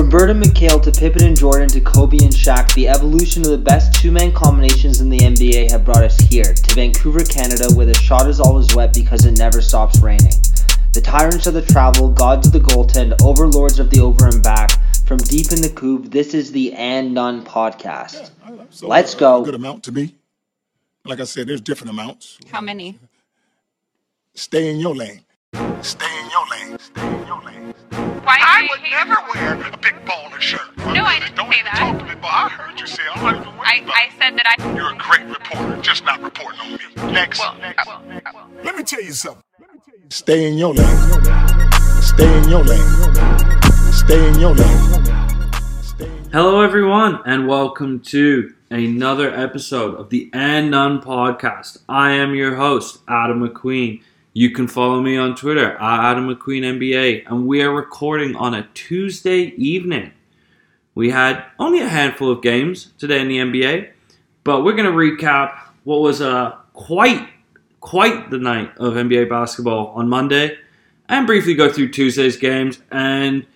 From Bird and McHale to Pippen and Jordan to Kobe and Shaq, the evolution of the best two-man combinations in the NBA have brought us here, to Vancouver, Canada, where the shot is always wet because it never stops raining. The tyrants of the travel, gods of the goaltend, overlords of the over and back, from deep in the coop, this is the And None podcast. So, Let's uh, go. Good amount to me. Like I said, there's different amounts. How many? Stay in your lane. Stay in your lane. Stay in your lane. Why I would hate never wear a big baller shirt. No, I didn't Don't say even that. talk to me, but I heard you say I'm not even worried I, about I said that I. You're a great reporter, just not reporting on me. Next. Well, next. uh, well, uh, well. Let me tell you something. Stay in your lane. Stay in your lane. Stay in your lane. Hello, everyone, and welcome to another episode of the And None podcast. I am your host, Adam McQueen. You can follow me on Twitter Adam McQueen NBA, and we are recording on a Tuesday evening. We had only a handful of games today in the NBA, but we're going to recap what was a quite quite the night of NBA basketball on Monday, and briefly go through Tuesday's games and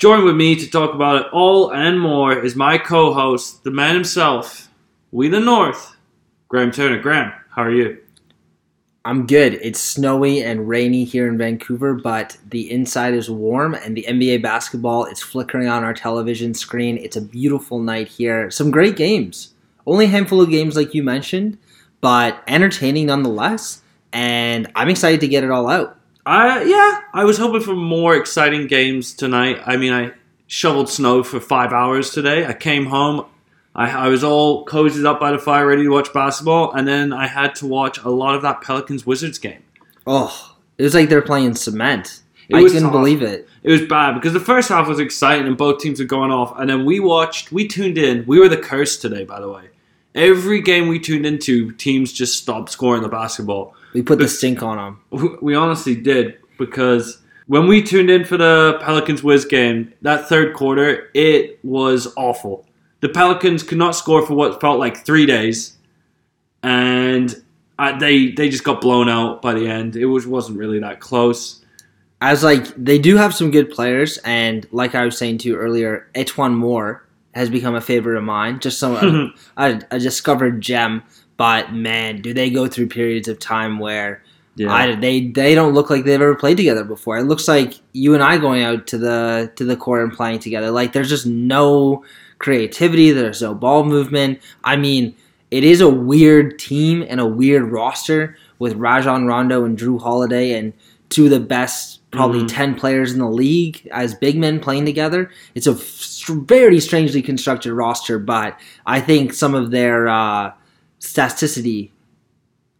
Join with me to talk about it all and more is my co-host, the man himself, We the North, Graham Turner. Graham, how are you? I'm good. It's snowy and rainy here in Vancouver, but the inside is warm and the NBA basketball is flickering on our television screen. It's a beautiful night here. Some great games. Only handful of games like you mentioned, but entertaining nonetheless. And I'm excited to get it all out. I yeah, I was hoping for more exciting games tonight. I mean, I shoveled snow for five hours today. I came home. I, I was all cozied up by the fire, ready to watch basketball, and then I had to watch a lot of that Pelicans Wizards game. Oh, it was like they're playing cement. It I couldn't believe it. It was bad because the first half was exciting and both teams were going off, and then we watched, we tuned in. We were the curse today, by the way. Every game we tuned into, teams just stopped scoring the basketball. We put the stink on them. We- We honestly did because when we tuned in for the Pelicans Wiz game, that third quarter, it was awful. The Pelicans could not score for what felt like three days, and uh, they they just got blown out by the end. It was wasn't really that close. As like they do have some good players, and like I was saying to you earlier, E'Twaun Moore has become a favorite of mine. Just some a, a discovered gem. But man, do they go through periods of time where I, they they don't look like they've ever played together before. It looks like you and I going out to the to the court and playing together. Like there's just no creativity. There's no ball movement. I mean, it is a weird team and a weird roster with Rajon Rondo and Jrue Holiday and two of the best probably Mhm. 10 players in the league as big men playing together. It's a f- very strangely constructed roster, but I think some of their uh, staticity,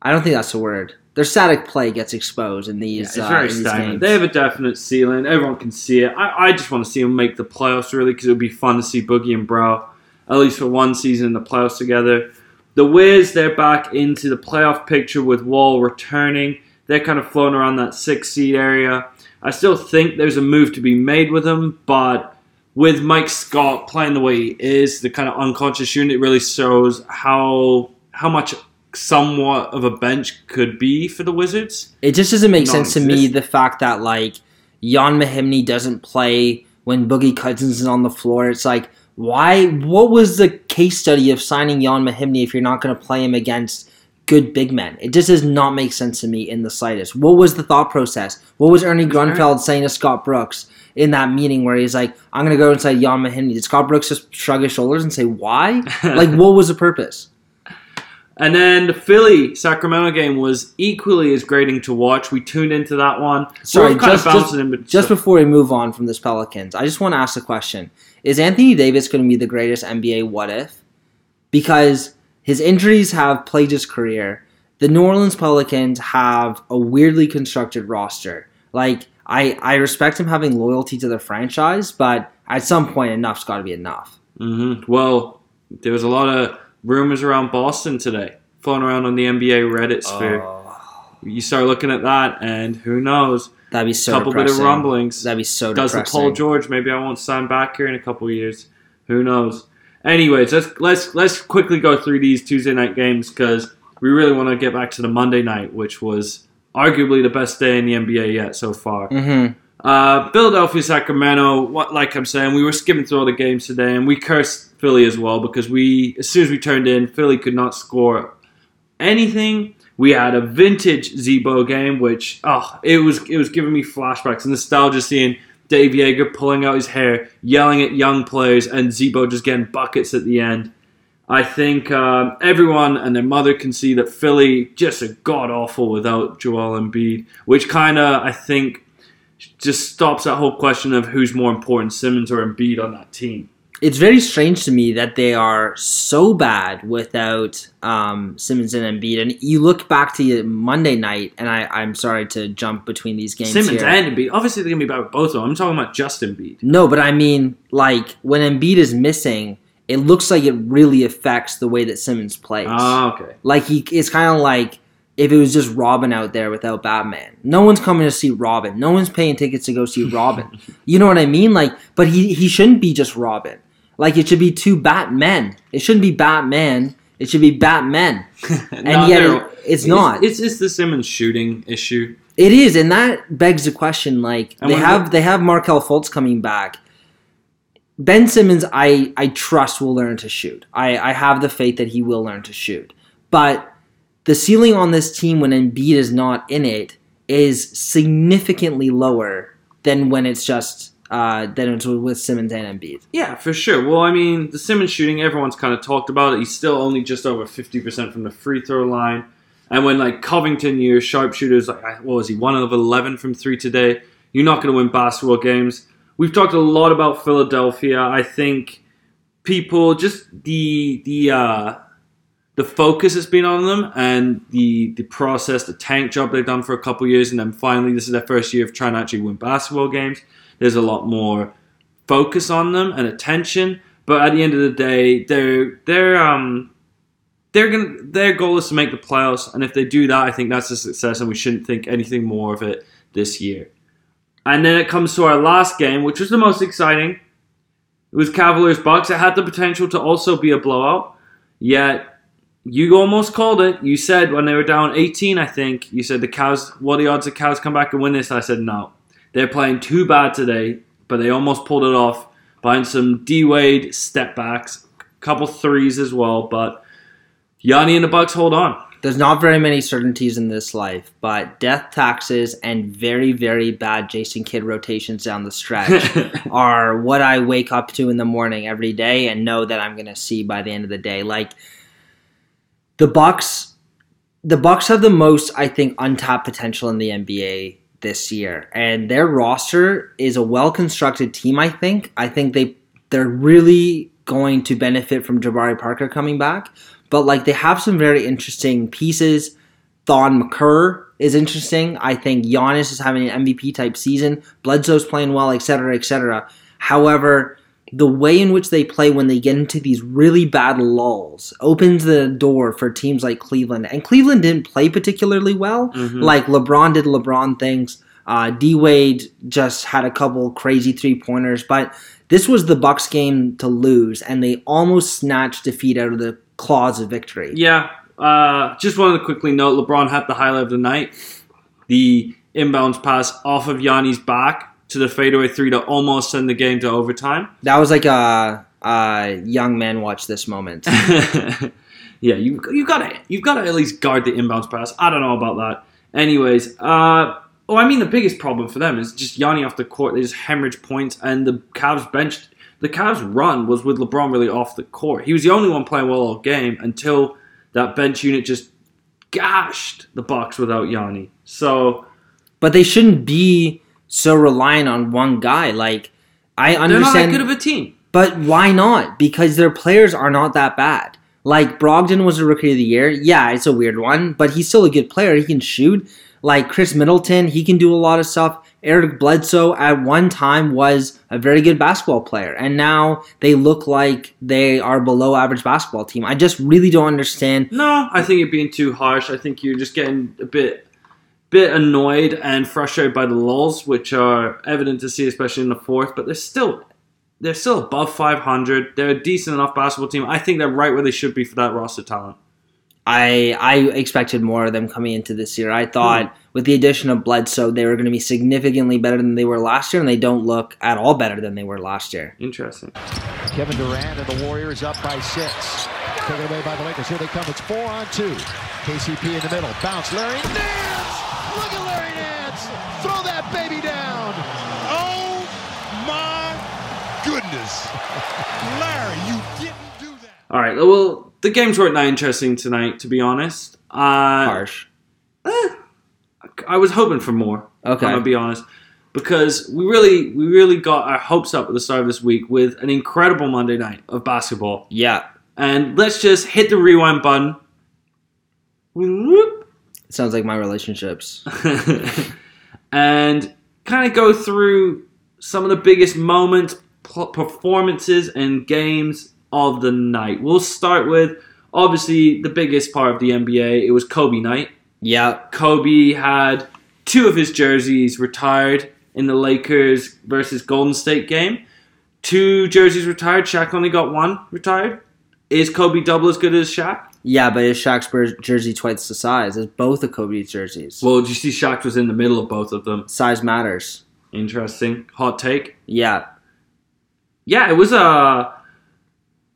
I don't think that's the word. Their static play gets exposed in Yeah, these, it's uh, very these stagnant. They have a definite ceiling. Everyone can see it. I, I just want to see them make the playoffs really because it would be fun to see Boogie and Brow at least for one season in the playoffs together. The Wiz, they're back into the playoff picture with Wall returning. They're kind of floating around that six seed area. I still think there's a move to be made with them, but with Mike Scott playing the way he is, the kind of unconscious unit really shows how how much somewhat of a bench could be for the Wizards. It just doesn't make sense to me the fact that like Ian Mahinmi doesn't play when Boogie Cousins is on the floor. It's like why? What was the case study of signing Ian Mahinmi if you're not going to play him against good big men? It just does not make sense to me in the slightest. What was the thought process? What was Ernie Grunfeld saying to Scott Brooks in that meeting where he's like, "I'm going to go inside Ian Mahinmi"? Did Scott Brooks just shrug his shoulders and say, "Why?" like, what was the purpose? And then the Philly Sacramento game was equally as grating to watch. We tuned into that one. Sorry, kind just, of just, in, just before we move on from this Pelicans, I just want to ask a question. Is Anthony Davis going to be the greatest NBA what if? Because his injuries have plagued his career. The New Orleans Pelicans have a weirdly constructed roster. Like, I, I respect him having loyalty to the franchise, but at some point, enough's got to be enough. hmm Well, there was a lot of rumors around Boston today, floating around on the NBA Reddit sphere. You start looking at that, and who knows? That'd be so A couple bit of rumblings. That'd be so Does the. Paul George? Maybe I won't sign back here in a couple years. Who knows? Anyways, let's let's let's quickly go through these Tuesday night games because we really want to get back to the Monday night, which was arguably the best day in the NBA yet so far. hmm Uh, Philadelphia, Sacramento. What, like I'm saying, we were skimming through all the games today, and we cursed Philly as well because we, as soon as we turned in, Philly could not score anything. We had a vintage Zebo game, which oh, it was it was giving me flashbacks and nostalgia seeing Dave Joerger pulling out his hair, yelling at young players, and Zebo just getting buckets at the end. I think um, everyone and their mother can see that Philly just a god awful without Joel Embiid, which kind of I think just stops that whole question of who's more important, Simmons or Embiid on that team. It's very strange to me that they are so bad without um, Simmons and Embiid. And you look back to Monday night, and I, I'm sorry to jump between these games. Simmons here. and Embiid, obviously they're gonna be bad with both of them. I'm talking about just Embiid. No, but I mean, like when Embiid is missing, it looks like it really affects the way that Simmons plays. Ah, okay. like he, it's kind of like if it was just Robin out there without Batman. No one's coming to see Robin. No one's paying tickets to go see Robin. you know what I mean? Like, but he he shouldn't be just Robin. Like it should be two Batmen. It shouldn't be Batman. It should be Batmen. and yet it- it's not. It's, it's the Simmons shooting issue. It is, and that begs the question. Like And they have they have Markelle Fultz coming back. Ben Simmons, I I trust will learn to shoot. I I have the faith that he will learn to shoot. But the ceiling on this team when Embiid is not in it is significantly lower than when it's just uh, than it's with Simmons and Embiid. Yeah, for sure. Well, I mean, the Simmons shooting, everyone's kind of talked about it. He's still only just over 50% from the free throw line. And when, like, Covington, your sharpshooters, like, what was he, 1 of 11 from three today, you're not going to win basketball games. We've talked a lot about Philadelphia. I think people, just the, the, uh, the focus has been on them and the the process, the tank job they've done for a couple years, and then finally this is their first year of trying to actually win basketball games. There's a lot more focus on them and attention, but at the end of the day, they're they're um they're gonna their goal is to make the playoffs, and if they do that, I think that's a success, and we shouldn't think anything more of it this year. And then it comes to our last game, which was the most exciting. It was Cavaliers Bucks. It had the potential to also be a blowout, yet you almost called it. You said when they were down 18, I think, you said the Cows, what are the odds the Cows come back and win this? I said no. They're playing too bad today, but they almost pulled it off behind some D Wade step backs, a couple threes as well. But Yanni and the Bucks hold on. There's not very many certainties in this life, but death taxes and very, very bad Jason Kidd rotations down the stretch are what I wake up to in the morning every day and know that I'm going to see by the end of the day. Like the Bucks, the Bucks have the most, I think, untapped potential in the NBA this year, and their roster is a well constructed team. I think. I think they they're really going to benefit from Jabari Parker coming back, but like they have some very interesting pieces. Thon Maker is interesting. I think Giannis is having an MVP type season. Bledsoe's playing well, etc., etc. However, the way in which they play when they get into these really bad lulls opens the door for teams like Cleveland. And Cleveland didn't play particularly well. Mhm. Like LeBron did LeBron things. Uh, D Wade just had a couple crazy three pointers, but this was the Bucks game to lose, and they almost snatched defeat out of the claws of victory. Yeah, uh, just wanted to quickly note LeBron had the highlight of the night. The inbounds pass off of Yanni's back to the fadeaway three to almost send the game to overtime. That was like a, a young man watch this moment. yeah, you you gotta you've gotta at least guard the inbounds pass. I don't know about that. Anyways, uh, oh, I mean the biggest problem for them is just Yanni off the court. They just hemorrhage points, and the Cavs bench. The Cavs run was with LeBron really off the court. He was the only one playing well all game until that bench unit just gashed the Bucks without Yanni. So but they shouldn't be so reliant on one guy. Like I understand they're not that good of a team. but why not? Because their players are not that bad. Like Brogdon was a rookie of the year. Yeah, it's a weird one, but he's still a good player. He can shoot. Like Khris Middleton, he can do a lot of stuff. Eric Bledsoe at one time was a very good basketball player, and now they look like they are below average basketball team. I just really don't understand. No, I think you're being too harsh. I think you're just getting a bit bit annoyed and frustrated by the lulls, which are evident to see, especially in the fourth. But they're still they're still above 500. They're a decent enough basketball team. I think they're right where they should be for that roster talent. I I expected more of them coming into this year. I thought Hmm. with the addition of Bledsoe, they were going to be significantly better than they were last year, and they don't look at all better than they were last year. Interesting. Kevin Durant and the Warriors up by six. Taken away by the Lakers. Here they come. It's four on two. KCP in the middle. Bounce. Larry Nance. Look at Larry Nance. Throw that baby down. Oh my goodness. Larry, you didn't do that. All right. Well, the games weren't that interesting tonight, to be honest. Uh, Harsh. I was hoping for more. Okay. I'm gonna be honest, because we really, we really got our hopes up at the start of this week with an incredible Monday night of basketball. Yeah, And let's just hit the rewind button. Sounds like my relationships. and kind of go through some of the biggest moments, performances, and games of the night. We'll start with obviously the biggest part of the NBA. It was Kobe night. Yeah, Kobe had two of his jerseys retired in the Lakers versus Golden State game. Two jerseys retired. Shaq only got one retired. Is Kobe double as good as Shaq? Yeah, but is Shaq's jersey twice the size? It's both of Kobe's jerseys. Well, did you see Shaq was in the middle of both of them? size matters. Interesting. Hot take. Yeah, yeah, it was uh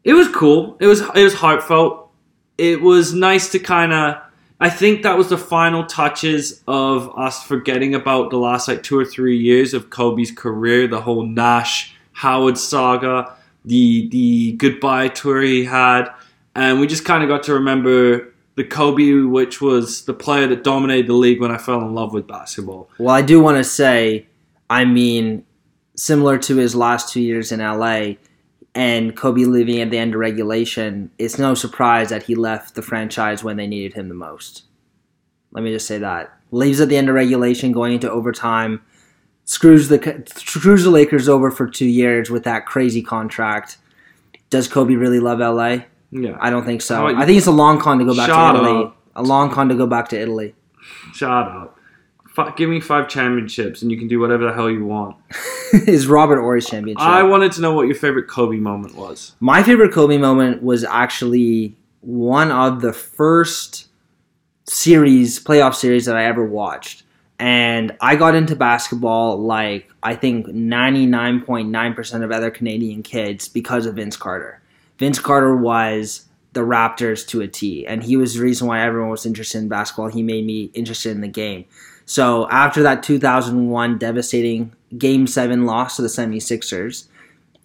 it was cool. It was it was heartfelt. It was nice to kind of I think that was the final touches of us forgetting about the last like 2 or 3 years of Kobe's career, the whole Nash Howard saga, the the goodbye tour he had, and we just kind of got to remember the Kobe which was the player that dominated the league when I fell in love with basketball. Well, I do want to say, I mean, similar to his last two years in LA and Kobe leaving at the end of regulation, it's no surprise that he left the franchise when they needed him the most. Let me just say that. Leaves at the end of regulation, going into overtime, screws the screws the Lakers over for two years with that crazy contract. Does Kobe really love LA? Yeah. I don't think so. How about you- I think it's a long con to go back Shut to Italy. up. A long con to go back to Italy. Shut up. F- give me 5 championships and you can do whatever the hell you want. is Robert Horry's championship. I wanted to know what your favorite Kobe moment was. My favorite Kobe moment was actually one of the first series, playoff series that I ever watched. And I got into basketball like I think 99.9% of other Canadian kids because of Vince Carter. Vince Carter was the Raptors to a T, and he was the reason why everyone was interested in basketball. He made me interested in the game. So after that 2001 devastating Game 7 loss to the 76ers,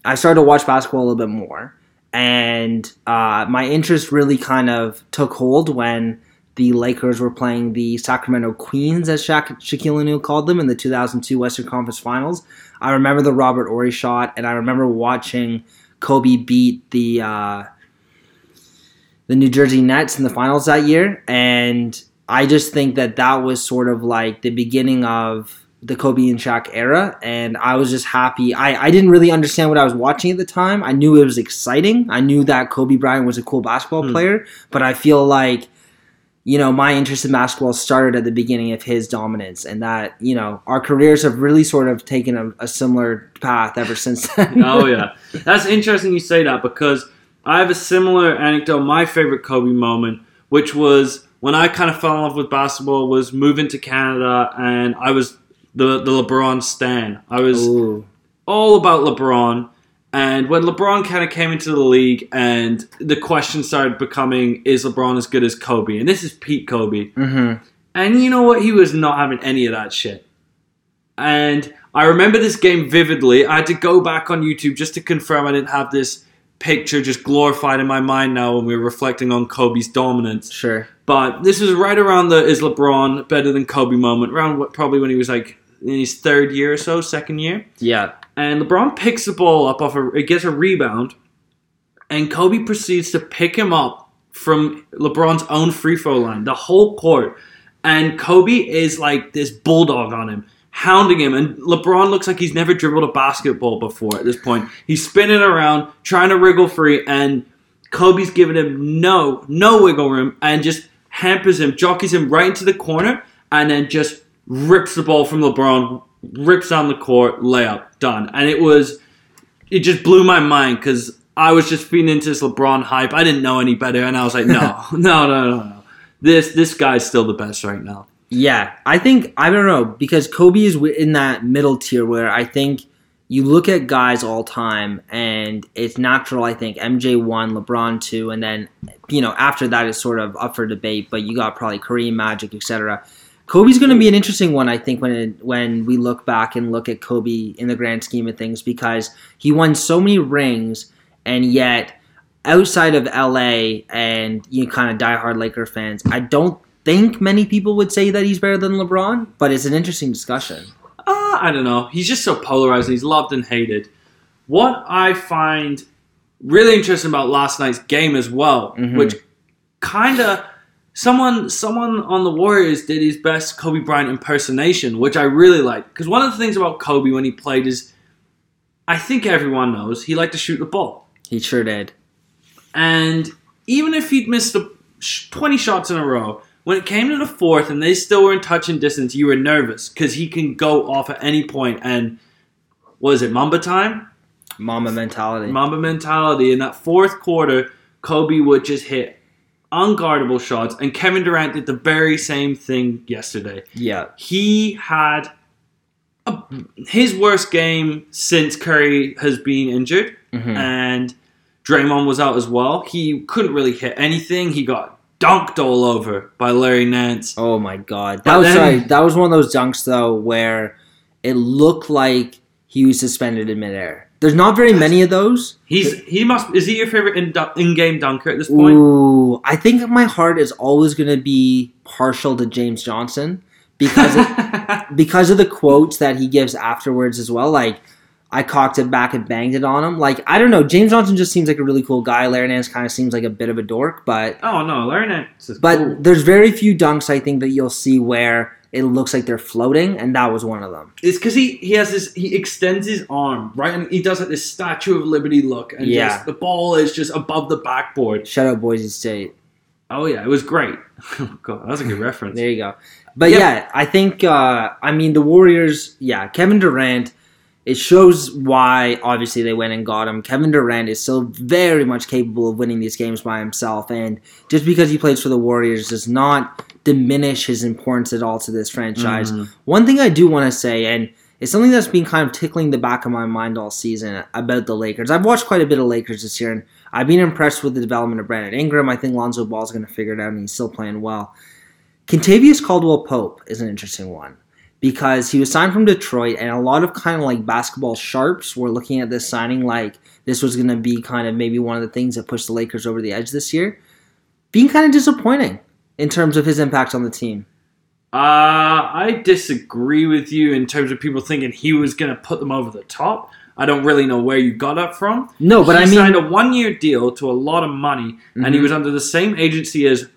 I started to watch basketball a little bit more. And uh, my interest really kind of took hold when the Lakers were playing the Sacramento Queens, as Shaq, Shaquille O'Neal called them, in the 2002 Western Conference Finals. I remember the Robert Horry shot, and I remember watching Kobe beat the uh, the New Jersey Nets in the finals that year, and I just think that that was sort of like the beginning of the Kobe and Shaq era, and I was just happy. I, I didn't really understand what I was watching at the time. I knew it was exciting. I knew that Kobe Bryant was a cool basketball Hmm. player, but I feel like you know my interest in basketball started at the beginning of his dominance, and that you know our careers have really sort of taken a, a similar path ever since then. oh yeah, that's interesting you say that because I have a similar anecdote. My favorite Kobe moment, which was when I kind of fell in love with basketball, was moving to Canada, and I was the the LeBron stan. I was Ooh. all about LeBron. And when LeBron kind of came into the league, and the question started becoming, is LeBron as good as Kobe? And this is Pete Kobe. Mm-hmm. And you know what? He was not having any of that shit. And I remember this game vividly. I had to go back on YouTube just to confirm I didn't have this picture just glorified in my mind now when we were reflecting on Kobe's dominance. Sure. But this was right around the is LeBron better than Kobe moment, around what, probably when he was like in his third year or so, second year. Yeah. And LeBron picks the ball up off a, it gets a rebound, and Kobe proceeds to pick him up from LeBron's own free throw line, the whole court. And Kobe is like this bulldog on him, hounding him. And LeBron looks like he's never dribbled a basketball before at this point. He's spinning around, trying to wriggle free, and Kobe's giving him no, no wiggle room and just hampers him, jockeys him right into the corner, and then just rips the ball from LeBron, rips down the court, layup, done. And it was, it just blew my mind because I was just feeding into this LeBron hype. I didn't know any better, and I was like, no, no, no, no, no. This this guy's still the best right now. Yeah, I think I don't know because Kobe is in that middle tier where I think you look at guys all time and it's natural. I think MJ one, LeBron two, and then you know after that is sort of up for debate. But you got probably Kareem, Magic, etc. Kobe's going to be an interesting one, I think, when it, when we look back and look at Kobe in the grand scheme of things because he won so many rings and yet outside of LA and you kind of diehard Laker fans, I don't think many people would say that he's better than LeBron, but it's an interesting discussion. Uh, I don't know. He's just so polarized. He's loved and hated. What I find really interesting about last night's game as well, Mhm. which kind of someone someone on the Warriors did his best Kobe Bryant impersonation, which I really like. Because one of the things about Kobe when he played is, I think everyone knows he liked to shoot the ball. He sure did. And even if he'd missed the 20 shots in a row, when it came to the fourth and they still were in touch and distance, you were nervous because he can go off at any point. And was it Mamba time? Mamba mentality. Mamba mentality. In that fourth quarter, Kobe would just hit unguardable shots, and Kevin Durant did the very same thing yesterday. yeah. He had a, his worst game since Curry has been injured Mhm. and Draymond was out as well. He couldn't really hit anything. He got dunked all over by Larry Nance. Oh my god. But That was then- sorry, that was one of those dunks though where it looked like he was suspended in midair. There's not very many of those. He's he must is he your favorite in in game dunker at this point? Ooh, I think my heart is always going to be partial to James Johnson because of, because of the quotes that he gives afterwards as well. Like I cocked it back and banged it on him. Like I don't know, James Johnson just seems like a really cool guy. Larry Nance kind of seems like a bit of a dork, but oh no, Larry Nance is but cool. there's very few dunks I think that you'll see where it looks like they're floating, and that was one of them. It's because he he has this he extends his arm right and he does like this Statue of Liberty look and Yeah. just the ball is just above the backboard. Shout out Boise State. Oh yeah, it was great. Oh god, that was a good reference. There you go. But Yeah. yeah, I think uh, I mean the Warriors. Yeah, Kevin Durant. It shows why obviously they went and got him. Kevin Durant is still very much capable of winning these games by himself, and just because he plays for the Warriors does not diminish his importance at all to this franchise. Mhm. One thing I do want to say, and it's something that's been kind of tickling the back of my mind all season about the Lakers. I've watched quite a bit of Lakers this year, and I've been impressed with the development of Brandon Ingram. I think Lonzo Ball's going to figure it out, and he's still playing well. Kentavious Caldwell Pope is an interesting one because he was signed from Detroit, and a lot of kind of like basketball sharps were looking at this signing like this was going to be kind of maybe one of the things that pushed the Lakers over the edge this year. Being kind of disappointing in terms of his impact on the team. Uh, I disagree with you in terms of people thinking he was going to put them over the top. I don't really know where you got that from. No, but he I mean, signed a one-year deal to a lot of money, and he Mhm. was under the same agency as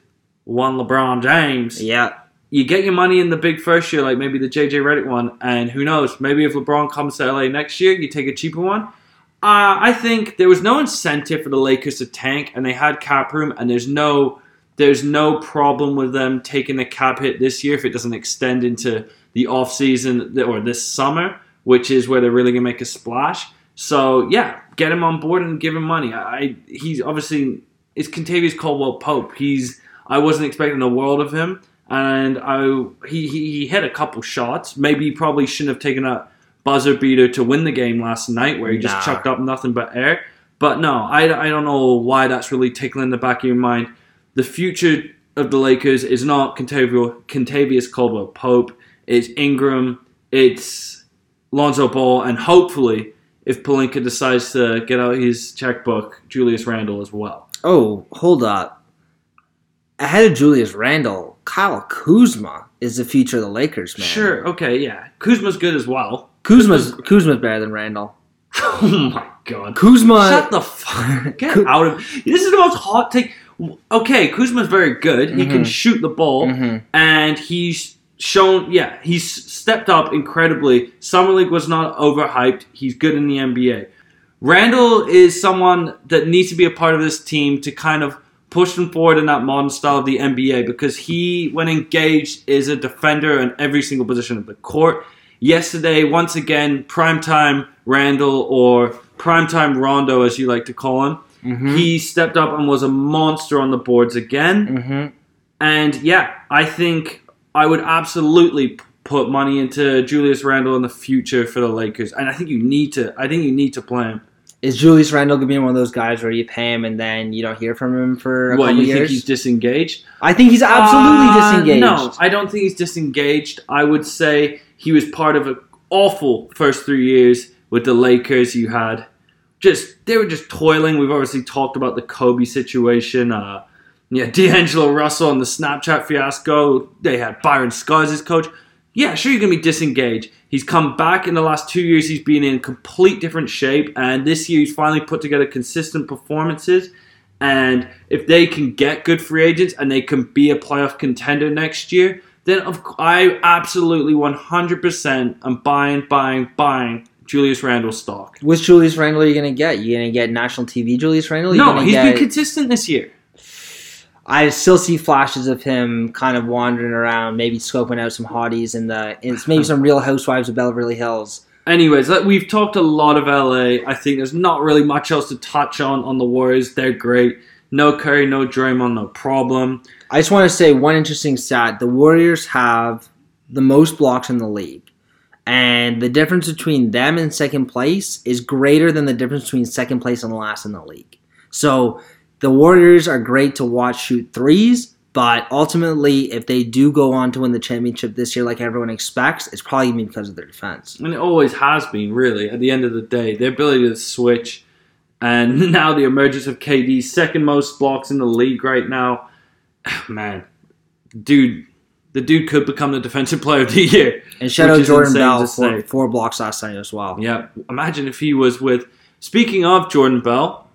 one LeBron James. yeah, You get your money in the big first year, like maybe the JJ Redick one, and who knows? Maybe if LeBron comes to LA next year, you take a cheaper one. Uh, I think there was no incentive for the Lakers to tank, and they had cap room, and there's no there's no problem with them taking a cap hit this year if it doesn't extend into the off season or this summer, which is where they're really gonna make a splash. So yeah, get him on board and give him money. I, he's obviously it's Kentavious Caldwell Pope. He's I wasn't expecting the world of him, and I he, he he hit a couple shots. Maybe he probably shouldn't have taken a buzzer beater to win the game last night, where he just chucked up nothing but air. But no, I, I don't know why that's really tickling the back of your mind. The future of the Lakers is not Kentavious, Caldwell Pope. It's Ingram. It's Lonzo Ball, and hopefully, if Pelinka decides to get out his checkbook, Julius Randle as well. Oh, hold up. Ahead of Julius Randle, Kyle Kuzma is the future of the Lakers, man. Sure, okay, yeah. Kuzma's good as well. Kuzma's Kuzma's better than Randle. Oh my god. Kuzma Shut the fuck. Get out of This is the most hot take. Okay, Kuzma's very good. He can Mhm. shoot the ball, Mhm. and he's shown. Yeah, he's stepped up incredibly. Summer League was not overhyped. He's good in the NBA. Randle is someone that needs to be a part of this team to kind of push them forward in that modern style of the NBA because he, when engaged, is a defender in every single position of the court. Yesterday, once again, primetime Randle or primetime Rondo, as you like to call him. Mm-hmm. He stepped up and was a monster on the boards again. mm-hmm. And yeah, I think I would absolutely put money into Julius Randle in the future for the Lakers. And I think you need to. I think you need to play him. Is Julius Randle gonna be one of those guys where you pay him and then you don't hear from him for a What couple you think he's disengaged? I think he's absolutely Uh, disengaged. No, I don't think he's disengaged. I would say he was part of an awful first three years with the Lakers. You had just they were just toiling. We've obviously talked about the Kobe situation. Uh, yeah, D'Angelo Russell and the Snapchat fiasco. They had Byron Scott as coach. Yeah, sure, you're gonna be disengaged. He's come back in the last two years. He's been in complete different shape, and this year he's finally put together consistent performances. And if they can get good free agents and they can be a playoff contender next year, then of I absolutely 100% am buying, buying, buying Julius Randle stock. Which Julius Randle are you gonna get? You gonna get national TV Julius Randle? You No, he's get, been consistent this year. I still see flashes of him kind of wandering around, maybe scoping out some hotties in the. It's maybe some Real Housewives of Beverly Hills. Anyways, we've talked a lot of LA. I think there's not really much else to touch on on the Warriors. They're great. No Curry, no Draymond, no problem. I just want to say one interesting stat: the Warriors have the most blocks in the league, and the difference between them and second place is greater than the difference between second place and last in the league. So the Warriors are great to watch shoot threes, but ultimately, if they do go on to win the championship this year, like everyone expects, it's probably gonna be because of their defense. And it always has been, really, at the end of the day. Their ability to switch. And now the emergence of KD, second most blocks in the league right now. Man, dude, the dude could become the defensive player of the year. And shout out Jordan Bell for four blocks last night as well. Yeah, imagine if he was with. Speaking of Jordan Bell,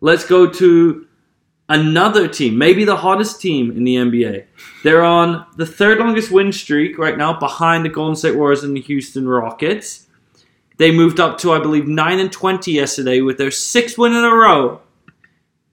let's go to another team, maybe the hottest team in the NBA. They're on the third longest win streak right now, behind the Golden State Warriors and the Houston Rockets. They moved up to, I believe, nine and twenty yesterday with their sixth win in a row.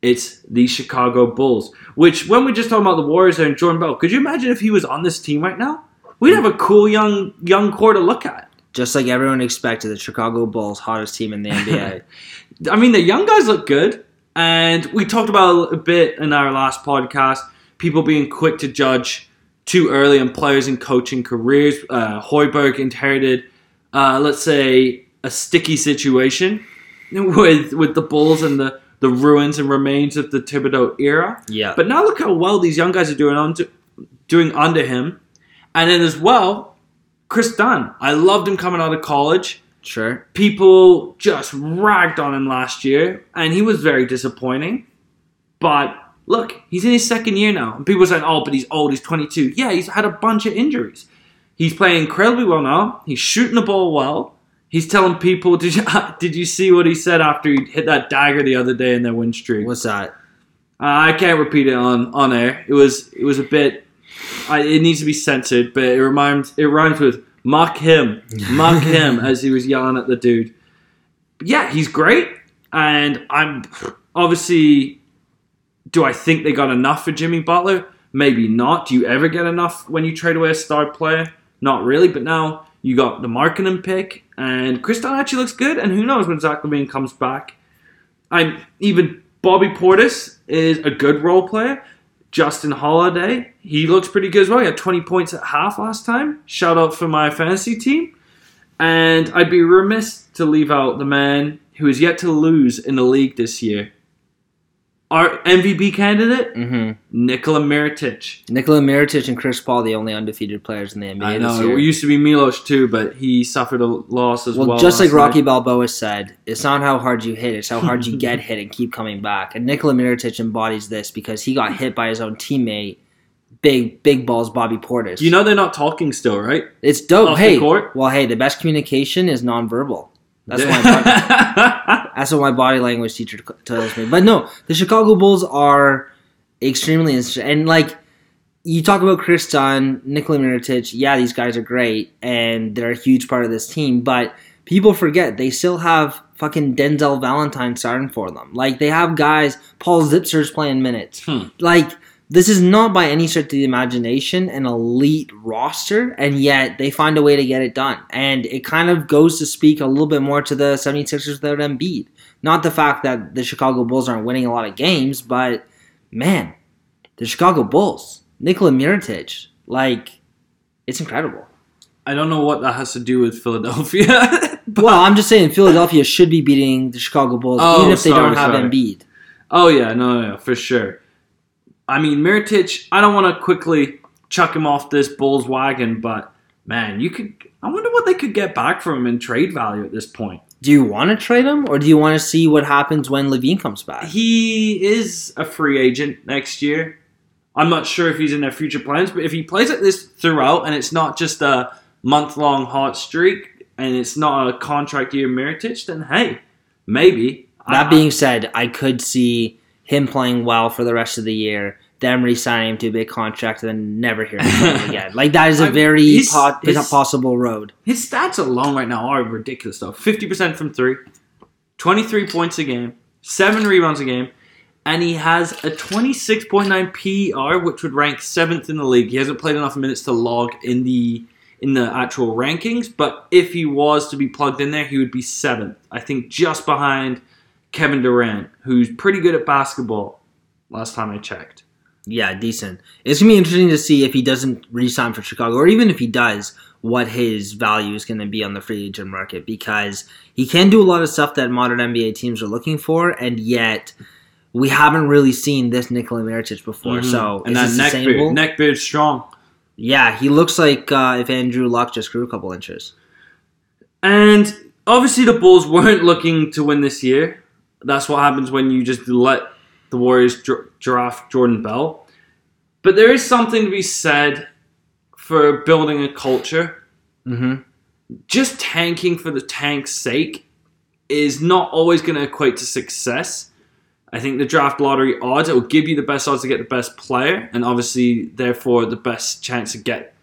It's the Chicago Bulls. Which, when we're just talking about the Warriors and Jordan Bell, could you imagine if he was on this team right now? We'd have a cool young young core to look at. Just like everyone expected, the Chicago Bulls, hottest team in the NBA. I mean, the young guys look good, and we talked about a bit in our last podcast. People being quick to judge too early on players in coaching careers. Uh, Hoiberg inherited, uh, let's say, a sticky situation with with the Bulls and the the ruins and remains of the Thibodeau era. yeah. But now look how well these young guys are doing on doing under him, and then as well, Chris Dunn. I loved him coming out of college sure. people just ragged on him last year, and he was very disappointing. But look, he's in his second year now, and people are saying, "Oh, but he's old. He's 22." Yeah, he's had a bunch of injuries. He's playing incredibly well now. He's shooting the ball well. He's telling people, "Did you did you see what he said after he hit that dagger the other day in their win streak?" What's that? Uh, I can't repeat it on, on air. It was it was a bit. I, it needs to be censored, but it rhymes it rhymes with mock him, mock him as he was yelling at the dude. But yeah, he's great, and I'm obviously. Do I think they got enough for Jimmy Butler? Maybe not. Do you ever get enough when you trade away a star player? Not really. But now you got the Markkanen pick, and Dunn actually looks good. And who knows when Zach LaVine comes back? I'm even Bobby Portis is a good role player. Justin Holiday, he looks pretty good as well. He had 20 points at half last time. Shout out for my fantasy team. And I'd be remiss to leave out the man who is yet to lose in the league this year. Our MVP candidate, Mm-hmm. Nikola Mirotic. Nikola Mirotic and Chris Paul, the only undefeated players in the NBA I know it used to be Milos too, but he suffered a loss as well. well, just like last night. Rocky Balboa said, it's not how hard you hit, it's how hard you get hit and keep coming back. And Nikola Mirotic embodies this because he got hit by his own teammate, big big balls Bobby Portis. You know they're not talking still, right? it's dope. off the hey, court? well, hey, the best communication is nonverbal. That's what my body, that's what my body language teacher tells me. But no, the Chicago Bulls are extremely interesting. And like you talk about Chris Dunn, Nikola Mirotic, yeah, these guys are great and they're a huge part of this team. But people forget they still have fucking Denzel Valentine starting for them. Like they have guys, Paul Zipser's playing minutes. Hmm. Like this is not by any stretch of the imagination an elite roster, and yet they find a way to get it done. And it kind of goes to speak a little bit more to the 76ers without Embiid. Not the fact that the Chicago Bulls aren't winning a lot of games, but man, the Chicago Bulls, Nikola Mirotic, like, it's incredible. I don't know what that has to do with Philadelphia. Well, I'm just saying Philadelphia should be beating the Chicago Bulls Oh, even if they don't have sorry. Embiid. Oh yeah, no, no, no, for sure. I mean, Mirotic. I don't want to quickly chuck him off this Bulls wagon, but man, you could. I wonder what they could get back from him in trade value at this point. Do you want to trade him, or do you want to see what happens when LaVine comes back? He is a free agent next year. I'm not sure if he's in their future plans, but if he plays like this throughout, and it's not just a month long hot streak, and it's not a contract year Mirotic, then hey, maybe. That I- being said, I could see him playing well for the rest of the year, them re-signing him to a big contract, and then never hearing from him again. Like that is a very he's- po- his- possible road. His stats alone right now are ridiculous, though. 50% from three, 23 points a game, 7 rebounds a game, and he has a 26.9 PER, which would rank 7th in the league. He hasn't played enough minutes to log in the in the actual rankings, but if he was to be plugged in there, he would be 7th. I think just behind Kevin Durant, who's pretty good at basketball last time I checked. Yeah, decent. It's gonna be interesting to see if he doesn't re-sign for Chicago, or even if he does, what his value is going to be on the free agent market because he can do a lot of stuff that modern NBA teams are looking for, and yet we haven't really seen this Nikola Mirotic before. So Mm-hmm. and is that neck beard, neck beard strong. Yeah, he looks like uh, if Andrew Luck just grew a couple inches. And obviously, the Bulls weren't looking to win this year. That's what happens when you just let the Warriors dr- draft Jordan Bell. But there is something to be said for building a culture. Mm-hmm. Just tanking for the tank's sake is not always going to equate to success. I think the draft lottery odds, it will give you the best odds to get the best player, and obviously, therefore, the best chance to get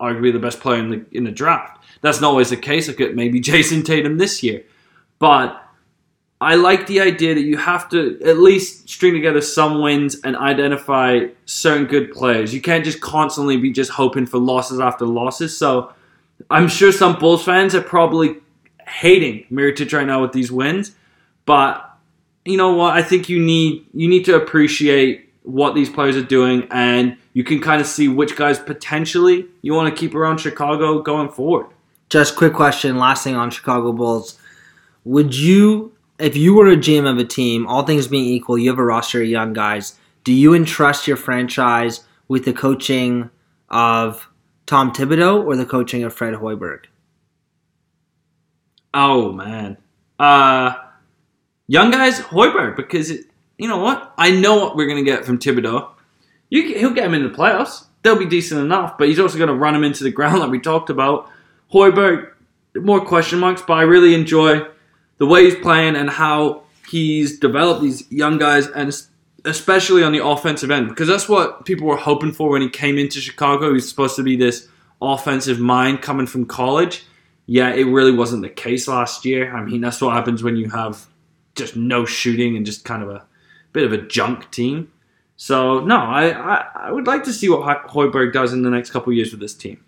arguably the best player in the in the draft. That's not always the case. Look at maybe Jayson Tatum this year, but I like the idea that you have to at least string together some wins and identify certain good players. You can't just constantly be just hoping for losses after losses. So I'm sure some Bulls fans are probably hating Mirotic right now with these wins, but you know what? I think you need you need to appreciate what these players are doing, and you can kind of see which guys potentially you want to keep around Chicago going forward. Just quick question, last thing on Chicago Bulls. Would you, if you were a GM of a team, all things being equal, you have a roster of young guys, do you entrust your franchise with the coaching of Tom Thibodeau or the coaching of Fred Hoiberg? Oh man, uh, young guys Hoiberg because it, you know what? I know what we're gonna get from Thibodeau. You, he'll get him into the playoffs. They'll be decent enough, but he's also gonna run him into the ground like we talked about. Hoiberg, more question marks, but I really enjoy the way he's playing and how he's developed these young guys, and especially on the offensive end, because that's what people were hoping for when he came into Chicago. He was supposed to be this offensive mind coming from college. Yeah, it really wasn't the case last year. I mean, that's what happens when you have just no shooting and just kind of a bit of a junk team. So no, I I, I would like to see what Ho- Hoiberg does in the next couple years with this team.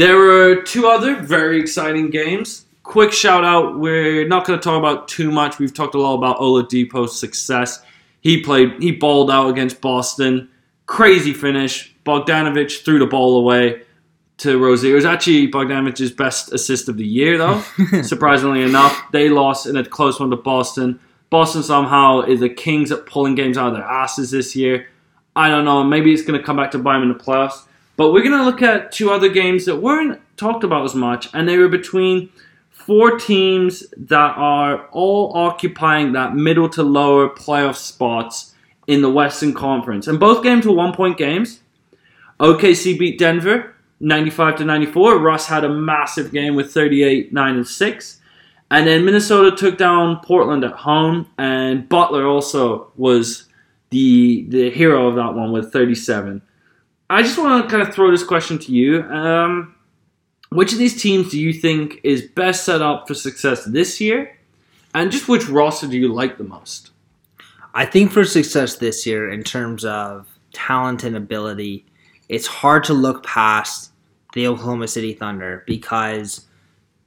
There were two other very exciting games. Quick shout out. We're not going to talk about too much. We've talked a lot about Oladipo's success. He played. He balled out against Boston. Crazy finish. Bogdanovich threw the ball away to Rosie. It was actually Bogdanovich's best assist of the year, though. surprisingly enough, they lost in a close one to Boston. Boston somehow is the kings at pulling games out of their asses this year. I don't know. Maybe it's going to come back to bite them in the playoffs. But we're going to look at two other games that weren't talked about as much, and they were between four teams that are all occupying that middle to lower playoff spots in the Western Conference. And both games were one point games. OKC beat Denver 95 to 94. Russ had a massive game with 38, 9, and 6. And then Minnesota took down Portland at home, and Butler also was the the hero of that one with 37. I just want to kind of throw this question to you. Um, which of these teams do you think is best set up for success this year? And just which roster do you like the most? I think for success this year, in terms of talent and ability, it's hard to look past the Oklahoma City Thunder because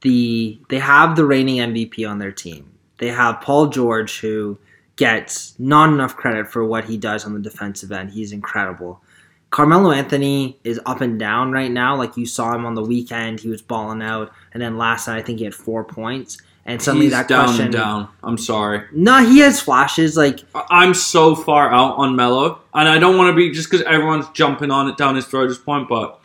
the they have the reigning MVP on their team. They have Paul George, who gets not enough credit for what he does on the defensive end. He's incredible. Carmelo Anthony is up and down right now. Like you saw him on the weekend, he was balling out, and then last night I think he had four points. And suddenly He's that down question, and down. I'm sorry. no, he has flashes. Like I'm so far out on Melo, and I don't want to be just because everyone's jumping on it down his throat at this point, but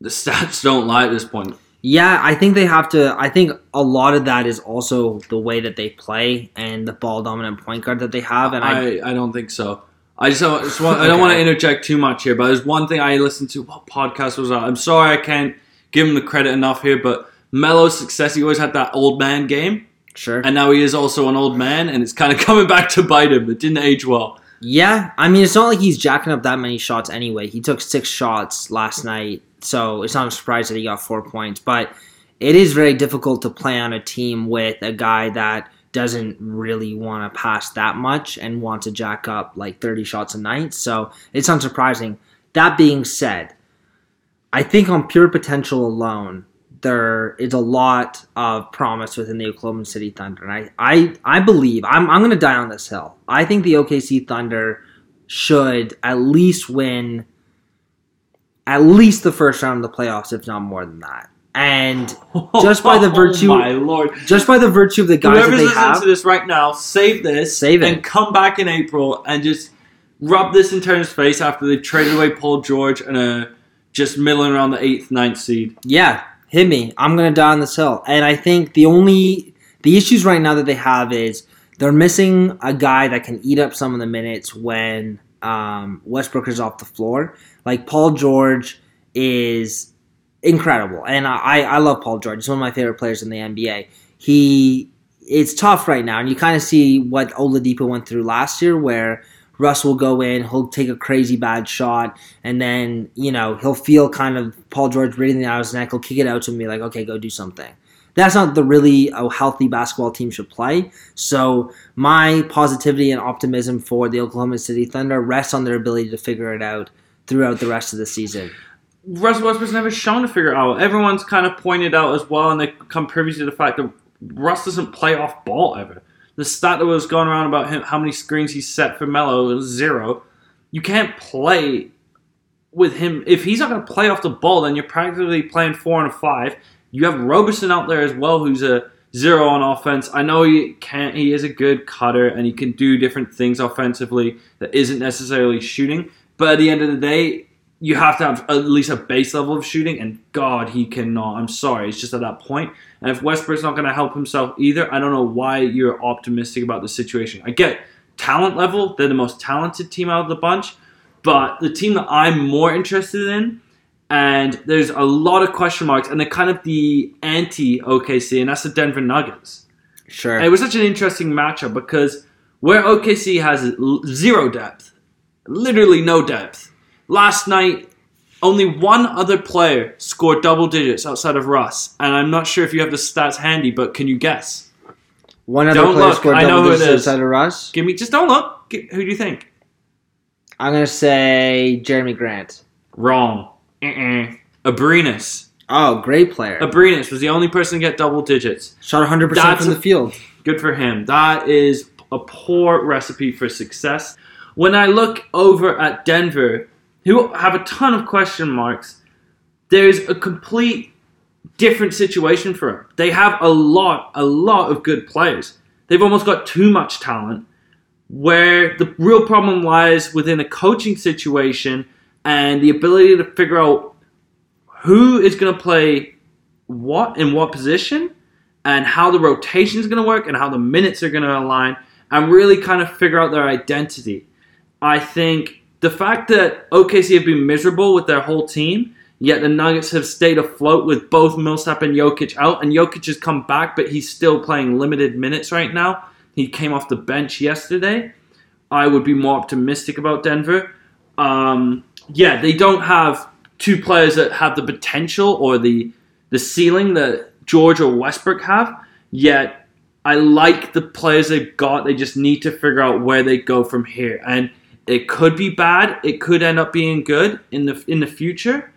the stats don't lie at this point. Yeah, I think they have to. I think a lot of that is also the way that they play and the ball dominant point guard that they have. And I, I, I don't think so. I just don't, just want, I don't want to interject too much here, but there's one thing I listened to. What podcast was that? I'm sorry I can't give him the credit enough here, but Melo's success, he always had that old man game, sure. and now he is also an old man, and it's kind of coming back to bite him. It didn't age well. yeah, I mean, it's not like he's jacking up that many shots anyway. He took six shots last night, so it's not a surprise that he got four points. But it is very difficult to play on a team with a guy that doesn't really want to pass that much and want to jack up like 30 shots a night. So it's unsurprising. That being said, I think on pure potential alone, there is a lot of promise within the Oklahoma City Thunder. And I, I, I believe, I'm, I'm going to die on this hill. I think the OKC Thunder should at least win at least the first round of the playoffs, if not more than that. And Just by the virtue- oh my lord, just by the virtue of the guys whoever's that they listening have, to this right now, save this, Save it. and come back in April and just rub this in Turner's face after they traded away Paul George and uh, just milling around the eighth, ninth seed. Yeah, hit me. I'm gonna die on this hill. And I think the only the issues right now that they have is they're missing a guy that can eat up some of the minutes when um, Westbrook is off the floor. Like Paul George is incredible, and I I love Paul George. He's one of my favorite players in the NBA. He it's tough right now, and you kind of see what Oladipo went through last year, where Russ will go in, he'll take a crazy bad shot, and then you know he'll feel kind of Paul George breathing out his neck. He'll kick it out to be like, "Okay, go do something." That's not the really a healthy basketball team should play. So my positivity and optimism for the Oklahoma City Thunder rests on their ability to figure it out throughout the rest of the season. Russell Westbrook's never shown to figure out. Everyone's kind of pointed out as well, and they come privy to the fact that Russ doesn't play off ball ever. The stat that was going around about him, how many screens he set for Melo zero. You can't play with him if he's not going to play off the ball. Then you're practically playing four and a five. You have Roberson out there as well, who's a zero on offense. I know he can He is a good cutter, and he can do different things offensively that isn't necessarily shooting. But at the end of the day, you have to have at least a base level of shooting, and God, he cannot. I'm sorry, it's just at that point. And if Westbrook's not going to help himself either, I don't know why you're optimistic about the situation. I get talent level; they're the most talented team out of the bunch, but the team that I'm more interested in, and there's a lot of question marks, and they're kind of the anti OKC, and that's the Denver Nuggets. Sure. It was such an interesting matchup because where OKC has zero depth, literally no depth. Last night, only one other player scored double digits outside of Russ, and I'm not sure if you have the stats handy, but can you guess? One other Don't player look, scored I double digits outside of Russ. Give me just don't look. Who do you think? I'm gonna say Jerami Grant. Wrong. Uh-uh. Abrines. Oh, great player. Abrines was the only person to get double digits. Shot 100 percent from the field. Good for him. That is a poor recipe for success. When I look over at Denver, who have a ton of question marks, there's a complete different situation for them. They have a lot, a lot of good players. They've almost got too much talent. Where the real problem lies within a coaching situation and the ability to figure out who is going to play what in what position and how the rotation is going to work and how the minutes are going to align and really kind of figure out their identity. I think the fact that OKC have been miserable with their whole team, yet the Nuggets have stayed afloat with both Millsap and Jokic out, and Jokic has come back, but he's still playing limited minutes right now. He came off the bench yesterday. I would be more optimistic about Denver. Um, yeah, they don't have two players that have the potential or the the ceiling that George or Westbrook have. Yet I like the players they've got. They just need to figure out where they go from here. And it could be bad. It could end up being good in the in the future.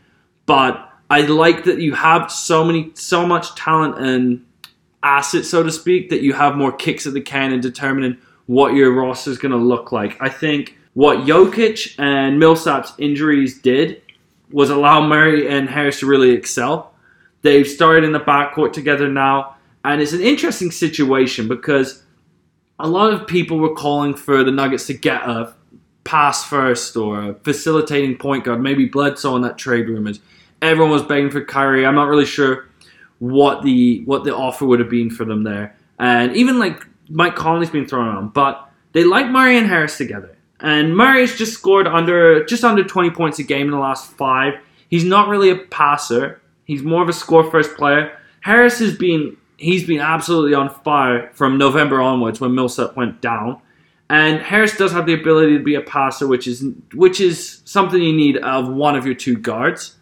But I like that you have so many so much talent and assets, so to speak, that you have more kicks at the can in determining what your roster is going to look like. I think what Jokic and Millsap's injuries did was allow Murray and Harris to really excel. They've started in the backcourt together now, and it's an interesting situation because a lot of people were calling for the Nuggets to get a pass first or facilitating point guard, maybe Bledsoe in that trade rumors. Everyone was begging for Kyrie. I'm not really sure what the what the offer would have been for them there. And even like Mike Conley's been thrown around, but they like Murray and Harris together. And Murray's just scored under just under 20 points a game in the last five. He's not really a passer. He's more of a score first player. Harris has been he's been absolutely on fire from November onwards when Millsap went down. And Harris does have the ability to be a passer, which is which is something you need of one of your two guards.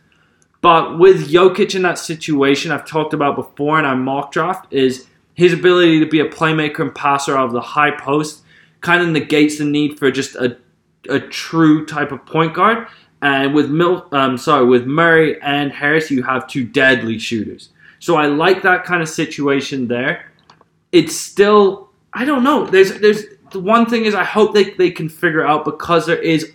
But with Jokic in that situation, I've talked about before in our mock draft, is his ability to be a playmaker and passer out of the high post kind of negates the need for just a, a true type of point guard. And with Mil, um, sorry, with Murray and Harris, you have two deadly shooters. So I like that kind of situation there. It's still, I don't know. There's, there's the one thing is I hope they, they can figure out because there is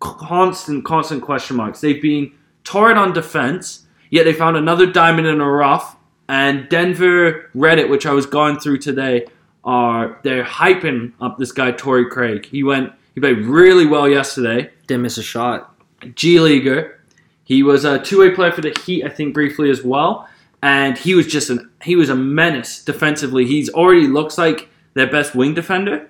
constant, constant question marks. They've been torrid on defense, yet they found another diamond in a rough. And Denver Reddit, which I was going through today, are they're hyping up this guy Torrey Craig. He went he played really well yesterday. Didn't miss a shot. G leaguer. He was a two way player for the Heat, I think, briefly as well. And he was just an he was a menace defensively. He's already looks like their best wing defender,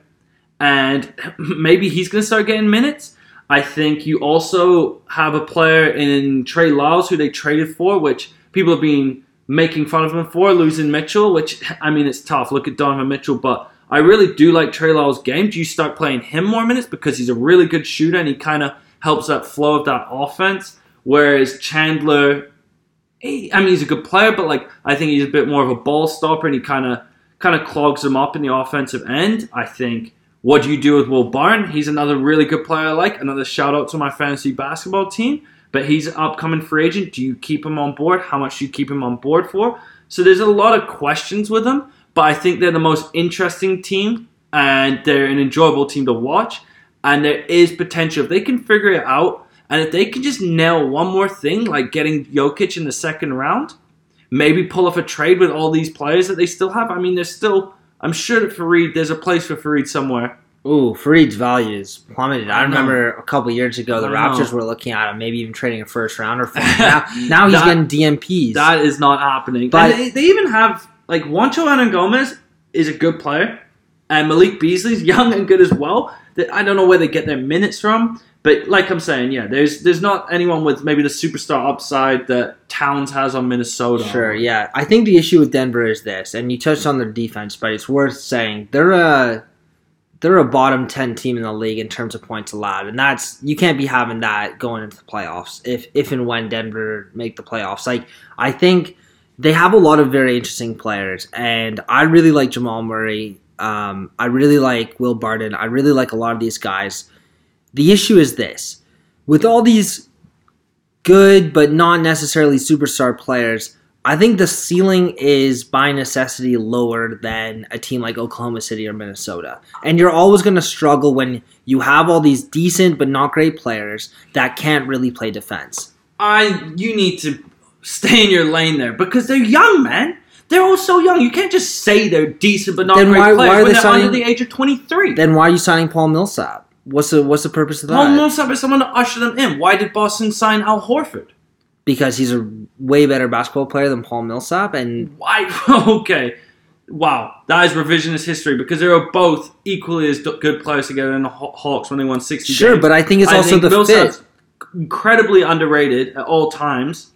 and maybe he's going to start getting minutes. I think you also have a player in Trey Lyles who they traded for, which people have been making fun of him for losing Mitchell. Which I mean, it's tough. Look at Donovan Mitchell, but I really do like Trey Lyles' game. Do you start playing him more minutes because he's a really good shooter and he kind of helps that flow of that offense? Whereas Chandler, he, I mean, he's a good player, but like I think he's a bit more of a ball stopper and he kind of kind of clogs them up in the offensive end. I think. What do you do with Will Barton? He's another really good player I like. Another shout out to my fantasy basketball team. But he's an upcoming free agent. Do you keep him on board? How much do you keep him on board for? So there's a lot of questions with him, but I think they're the most interesting team and they're an enjoyable team to watch. And there is potential. If they can figure it out, and if they can just nail one more thing, like getting Jokic in the second round, maybe pull off a trade with all these players that they still have. I mean, there's still, I'm sure that Faried, there's a place for Faried somewhere. Ooh, Faried's value is plummeted. I, I remember a couple years ago, the Raptors were looking at him, maybe even trading a first rounder for him. now, now he's That- getting DNPs. That is not happening. But- and they, they even have like Juancho Hernangomez is a good player, and Malik Beasley's young and good as well. That I don't know where they get their minutes from, but like I'm saying, yeah, there's there's not anyone with maybe the superstar upside that Towns has on Minnesota. Sure, yeah. I think the issue with Denver is this, and you touched on their defense, but it's worth saying they're a they're a bottom ten team in the league in terms of points allowed, and that's you can't be having that going into the playoffs if if and when Denver make the playoffs. Like I think they have a lot of very interesting players, and I really like Jamal Murray. Um, I really like Will Barton. I really like a lot of these guys. The issue is this: with all these good but not necessarily superstar players, I think the ceiling is by necessity lower than a team like Oklahoma City or Minnesota. And you're always going to struggle when you have all these decent but not great players that can't really play defense. I you need to stay in your lane there because they're young, man. They're all so young. You can't just say they're decent but not Then great why- players why are when they they're signing- under the age of 23. Then why are you signing Paul Millsap? What's the what's the purpose of that? Paul Millsap is someone to usher them in. Why did Boston sign Al Horford? because he's a way better basketball player than Paul Millsap, and Why? Okay. Wow, that is revisionist history because they were both equally as good players together in the Hawks when they won 60 sure, games. but I think it's I also think the Millsap's fit. incredibly underrated at all times.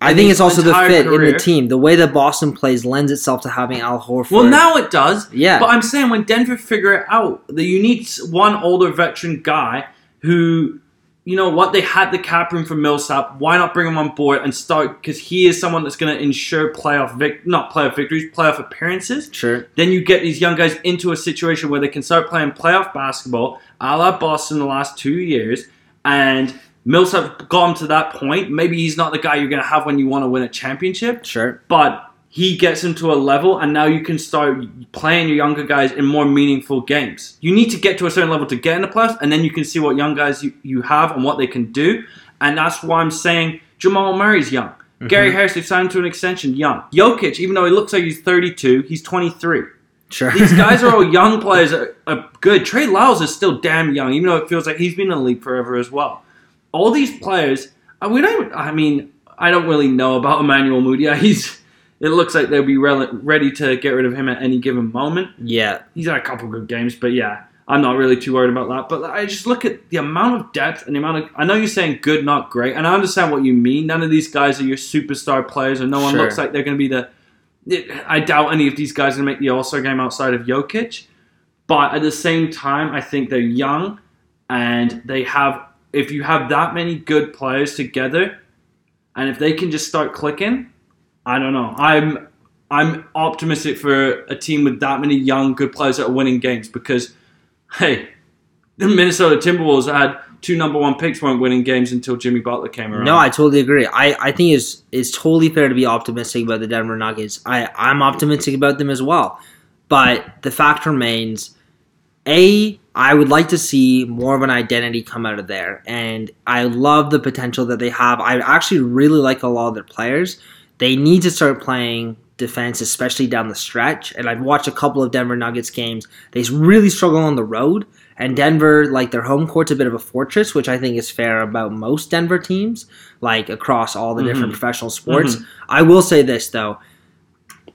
I think it's also the fit in the team. The way that Boston plays lends itself to having Al Horford. Well, now it does. Yeah. But I'm saying when Denver figure it out, that you need one older veteran guy who you know what? They had the cap room for Millsap. Why not bring him on board and start? Because he is someone that's going to ensure playoff vic, not playoff victories, playoff appearances. Sure. Then you get these young guys into a situation where they can start playing playoff basketball, a la Boston the last two years, and Millsap got him to that point. Maybe he's not the guy you're going to have when you want to win a championship, Sure. but he gets him to a level, and now you can start playing your younger guys in more meaningful games. You need to get to a certain level to get in the playoffs, and then you can see what young guys you, you have and what they can do. And that's why I'm saying Jamal Murray's young. Mm-hmm. Gary Harris, they signed to an extension, young. Jokic, even though he looks like he's 32, he's 23. Sure. These guys are all young players that are good. Trey Lyles is still damn young, even though it feels like he's been in the league forever as well. All these players, we don't. I mean, I don't really know about Emmanuel Mudiay. He's. It looks like they'll be rel- ready to get rid of him at any given moment. yeah. He's had a couple good games, but yeah, I'm not really too worried about that. But I just look at the amount of depth and the amount of. I know you're saying good, not great, and I understand what you mean. None of these guys are your superstar players, and no one Sure. looks like they're going to be the. I doubt any of these guys are going to make the All Star game outside of Jokic. But at the same time, I think they're young, and they have. If you have that many good players together, and if they can just start clicking, I don't know. I'm I'm optimistic for a team with that many young good players that are winning games because, hey, the Minnesota Timberwolves had two number one picks weren't winning games until Jimmy Butler came around. No, I totally agree. I, I think it's it's totally fair to be optimistic about the Denver Nuggets. I, I'm optimistic about them as well. But the fact remains, A, I would like to see more of an identity come out of there. And I love the potential that they have. I actually really like a lot of their players. They need to start playing defense, especially down the stretch. And I've watched a couple of Denver Nuggets games. They really struggle on the road. And Denver, like their home court's a bit of a fortress, which I think is fair about most Denver teams, like across all the mm-hmm. different professional sports. Mm-hmm. I will say this though.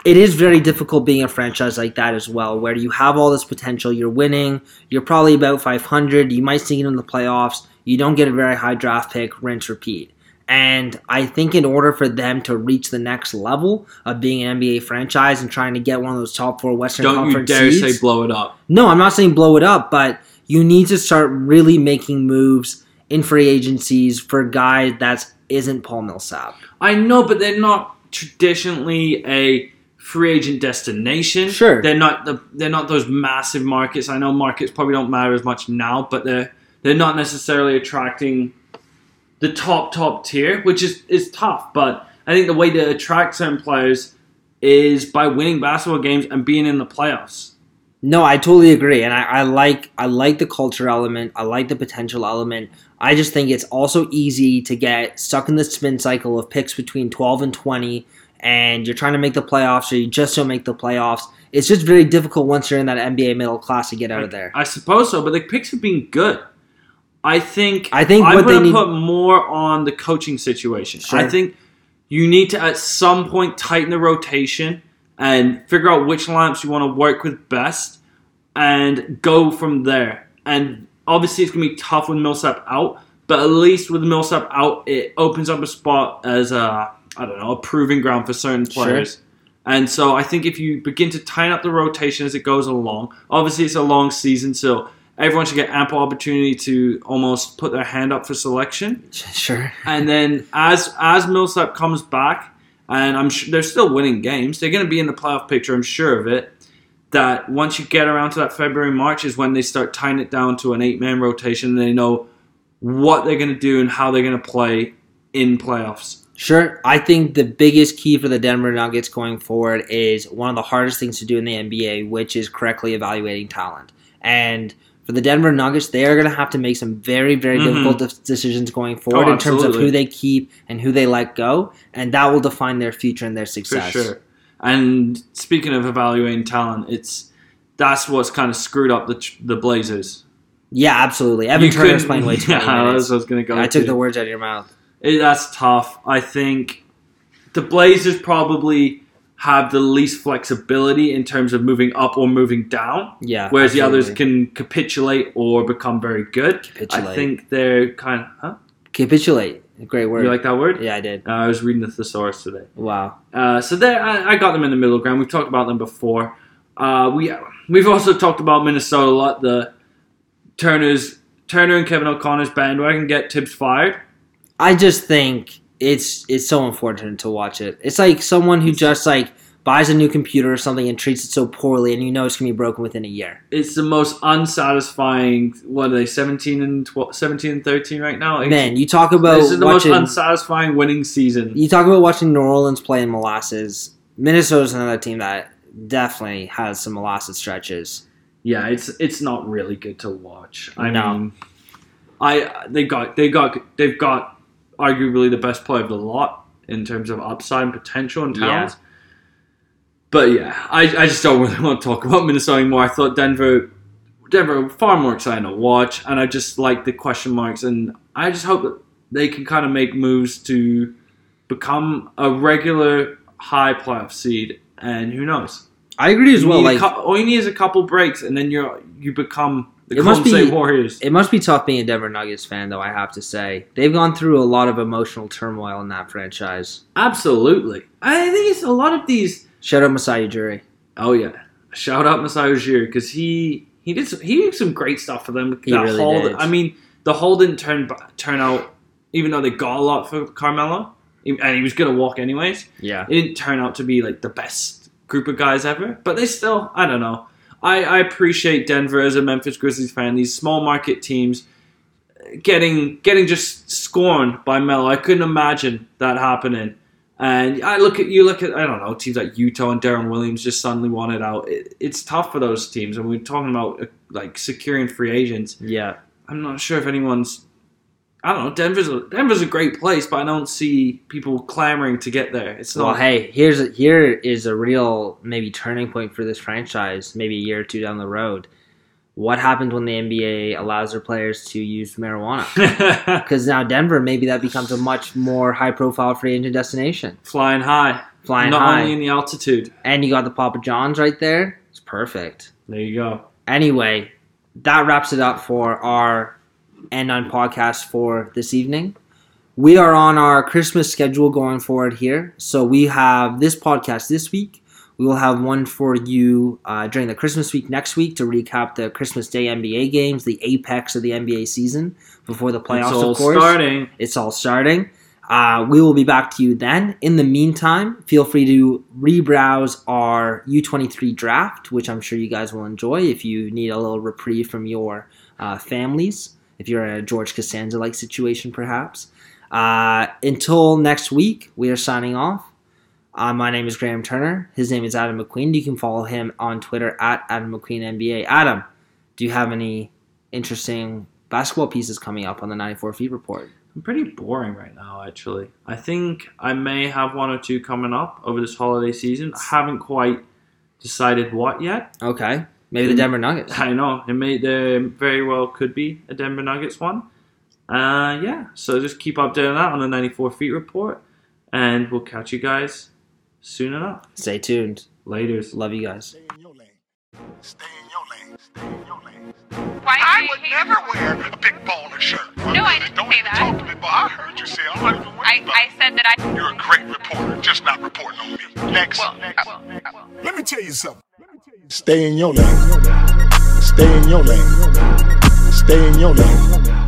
It is very difficult being a franchise like that as well, where you have all this potential, you're winning, you're probably about 500, you might sneak in the playoffs, you don't get a very high draft pick, rinse, repeat. And I think in order for them to reach the next level of being an NBA franchise and trying to get one of those top four Western Don't you dare seeds, say blow it up. no, I'm not saying blow it up, but you need to start really making moves in free agencies for guys that isn't Paul Millsap. I know, but they're not traditionally a free agent destination. Sure. they're not the they're not those massive markets. I know markets probably don't matter as much now, but they're they're not necessarily attracting the top top tier, which is is tough. But I think the way to attract certain players is by winning basketball games and being in the playoffs. No, I totally agree, and I, I like I like the culture element. I like the potential element. I just think it's also easy to get stuck in the spin cycle of picks between 12 and 20, and you're trying to make the playoffs, or you just don't make the playoffs. It's just very difficult once you're in that NBA middle class to get out of there. I suppose so, but the picks have been good. I think I think I'm going to put more on the coaching situation. I think you need to at some point tighten the rotation and figure out which lineups you want to work with best and go from there. And obviously it's going to be tough with Millsap out, but at least with Millsap out, it opens up a spot as a I don't know a proving ground for certain Sure. players. And so I think if you begin to tighten up the rotation as it goes along, obviously it's a long season, so everyone should get ample opportunity to almost put their hand up for selection. Sure. And then as as Millsap comes back, and I'm sure they're still winning games, they're going to be in the playoff picture. I'm sure of it. That once you get around to that February March is when they start tying it down to an eight man rotation. And they know what they're going to do and how they're going to play in playoffs. Sure. I think the biggest key for the Denver Nuggets going forward is one of the hardest things to do in the NBA, which is correctly evaluating talent. And for the Denver Nuggets, they are going to have to make some very, very Mhm. difficult de- decisions going forward Oh, in terms of who they keep and who they let go. And that will define their future and their success. For sure. And speaking of evaluating talent, it's that's what's kind of screwed up the the Blazers. Yeah, absolutely. Evan You Turner's playing way too yeah, many minutes. I was going to go. I took the words out of your mouth. It, that's tough. I think the Blazers probably have the least flexibility in terms of moving up or moving down, Yeah. whereas the others can capitulate or become very good. Capitulate. I think they're kind of. Huh? capitulate. A great word. You like that word? yeah, I did. Uh, I was reading the thesaurus today. Wow. Uh, so there, I, I got them in the middle ground. We've talked about them before. Uh, we we've also talked about Minnesota a lot. The Turner's Turner and Kevin O'Connor's bandwagon get Thibs fired. I just think it's it's so unfortunate to watch it. It's like someone who just like buys a new computer or something and treats it so poorly, and you know it's gonna be broken within a year. It's the most unsatisfying. What are they? Seventeen and 12, 17 and thirteen right now. Man, you talk about this is the watching. most unsatisfying winning season. you talk about watching New Orleans play in molasses. Minnesota's another team that definitely has some molasses stretches. Yeah, it's it's not really good to watch. I No. mean, I they got they got they've got arguably the best player of the lot in terms of upside and potential and talent. But yeah, I, I just don't really want to talk about Minnesota anymore. I thought Denver Denver far more exciting to watch, and I just like the question marks, and I just hope that they can kind of make moves to become a regular high playoff seed. And who knows? I agree as You well. Like all you need is a couple breaks, and then you're you become the It must be- Warriors. it must be tough being a Denver Nuggets fan, though. I have to say they've gone through a lot of emotional turmoil in that franchise. Absolutely, I think it's a lot of these. Shout out Masai Ujiri. Oh yeah, shout out Masai Ujiri because he he did some, he did some great stuff for them. He that really did. I mean, the whole didn't turn turn out, even though they got a lot for Carmelo, and he was gonna walk anyways. Yeah. It didn't turn out to be like the best group of guys ever, but they still, I don't know. I, I appreciate Denver as a Memphis Grizzlies fan. These small market teams getting getting just scorned by Melo. I couldn't imagine that happening. And I look at you look at I don't know teams like Utah and Deron Williams just suddenly wanted out. It, it's tough for those teams, and we're talking about uh, like securing free agents. Yeah. I'm not sure if anyone's. I don't know. Denver's a, Denver's a great place, but I don't see people clamoring to get there. It's not. Well, hey, here's a, here is a real maybe turning point for this franchise. Maybe a year or two down the road. What happens when the NBA allows their players to use marijuana? Because now Denver, maybe that becomes a much more high-profile free agent destination. Flying high, Flying not high, only in the altitude. and you got the Papa Johns right there. It's perfect. There you go. Anyway, that wraps it up for our N9 podcast for this evening. We are on our Christmas schedule going forward here. So we have this podcast this week. We will have one for you uh, during the Christmas week next week to recap the Christmas Day NBA games, the apex of the NBA season before the playoffs, it's all of course. starting. It's all starting. Uh, we will be back to you then. In the meantime, feel free to rebrowse our U23 draft, which I'm sure you guys will enjoy if you need a little reprieve from your uh, families, if you're in a George Costanza like situation, perhaps. Uh, until next week, we are signing off. Uh, my name is Graham Turner. His name is Adam McQueen. You can follow him on Twitter at Adam McQueen NBA. Adam, do you have any interesting basketball pieces coming up on the 94 Feet Report? I'm pretty boring right now, actually. I think I may have one or two coming up over this holiday season. I haven't quite decided what yet. Okay. Maybe the Denver Nuggets. I know it may there very well could be a Denver Nuggets one. Uh, yeah. So just keep updating that on the 94 feet report, and we'll catch you guys soon enough. Stay tuned. Laters. Love you guys. Stay in your lane. Stay in your lane. Stay in your lane. Why I would hate never her? wear a big baller shirt. No, I didn't Don't say that. talk to me, but I heard you say I'm not even I, about I said that I. You're a great reporter, just not reporting on me. Next. Well, Next. well, well. Let me tell you something. Stay in your lane. Stay in your lane. Stay in your lane.